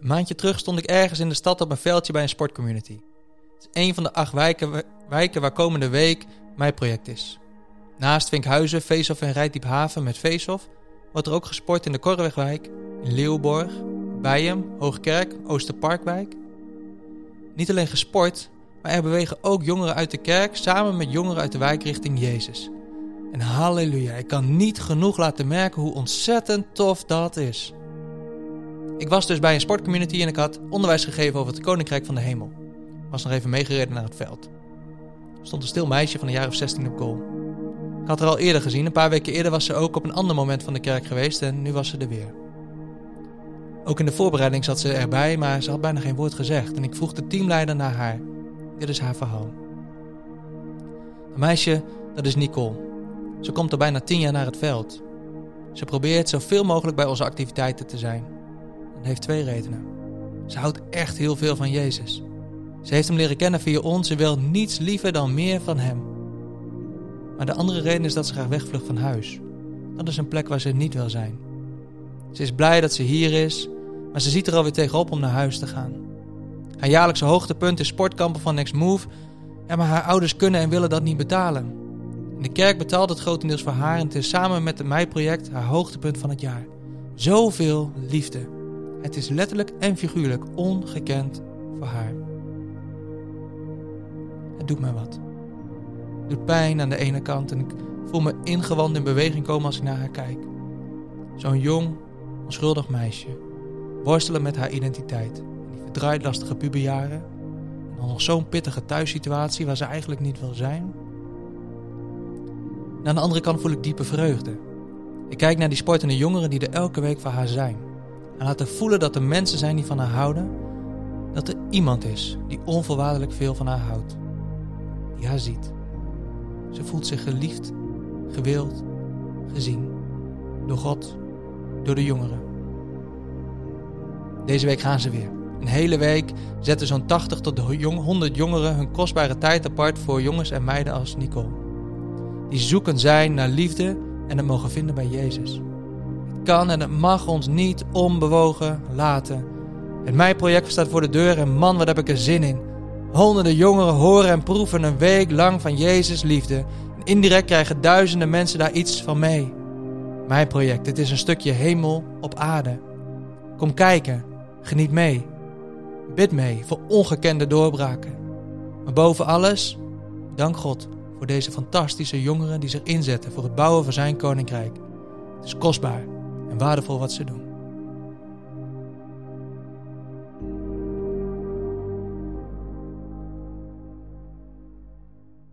Een maandje terug stond ik ergens in de stad op een veldje bij een sportcommunity. Het is een van de acht wijken, wijken waar komende week mijn project is. Naast Vinkhuizen, Veeshof en Rijdiephaven met Veeshof wordt er ook gesport in de Korrewegwijk, in Leeuwborg, Bijem, Hoogkerk, Oosterparkwijk. Niet alleen gesport, maar er bewegen ook jongeren uit de kerk samen met jongeren uit de wijk richting Jezus. En halleluja, ik kan niet genoeg laten merken hoe ontzettend tof dat is. Ik was dus bij een sportcommunity en ik had onderwijs gegeven over het Koninkrijk van de Hemel. Was nog even meegereden naar het veld. Er stond een stil meisje van een jaar of 16 op goal. Ik had haar al eerder gezien, een paar weken eerder was ze ook op een ander moment van de kerk geweest en nu was ze er weer. Ook in de voorbereiding zat ze erbij, maar ze had bijna geen woord gezegd en ik vroeg de teamleider naar haar. Dit is haar verhaal. Een meisje, dat is Nicole. Ze komt al bijna tien jaar naar het veld. Ze probeert zoveel mogelijk bij onze activiteiten te zijn. Heeft twee redenen. Ze houdt echt heel veel van Jezus. Ze heeft hem leren kennen via ons en wil niets liever dan meer van hem. Maar de andere reden is dat ze graag wegvlucht van huis. Dat is een plek waar ze niet wil zijn. Ze is blij dat ze hier is, maar ze ziet er alweer tegenop om naar huis te gaan. Haar jaarlijkse hoogtepunt is sportkampen van Next Move, maar haar ouders kunnen en willen dat niet betalen. de kerk betaalt het grotendeels voor haar en het is samen met het Mei-project haar hoogtepunt van het jaar. Zoveel liefde. Het is letterlijk en figuurlijk ongekend voor haar. Het doet mij wat. Het doet pijn aan de ene kant en ik voel me ingewand in beweging komen als ik naar haar kijk. Zo'n jong, onschuldig meisje, worstelen met haar identiteit. Die verdraait lastige puberjaren. En dan nog zo'n pittige thuissituatie waar ze eigenlijk niet wil zijn. En aan de andere kant voel ik diepe vreugde. Ik kijk naar die sportende jongeren die er elke week voor haar zijn. En laten voelen dat er mensen zijn die van haar houden. Dat er iemand is die onvoorwaardelijk veel van haar houdt. Die haar ziet. Ze voelt zich geliefd, gewild, gezien. Door God, door de jongeren. Deze week gaan ze weer. Een hele week zetten zo'n 80 tot 100 jongeren hun kostbare tijd apart voor jongens en meiden als Nicole. Die zoeken zijn naar liefde en het mogen vinden bij Jezus. Kan en het mag ons niet onbewogen laten. Het Mei-project staat voor de deur en man, wat heb ik er zin in. Honderden jongeren horen en proeven een week lang van Jezus liefde. En indirect krijgen duizenden mensen daar iets van mee. Mijn project, het is een stukje hemel op aarde. Kom kijken, geniet mee. Bid mee voor ongekende doorbraken. Maar boven alles, dank God voor deze fantastische jongeren die zich inzetten voor het bouwen van zijn koninkrijk. Het is kostbaar en waardevol wat ze doen.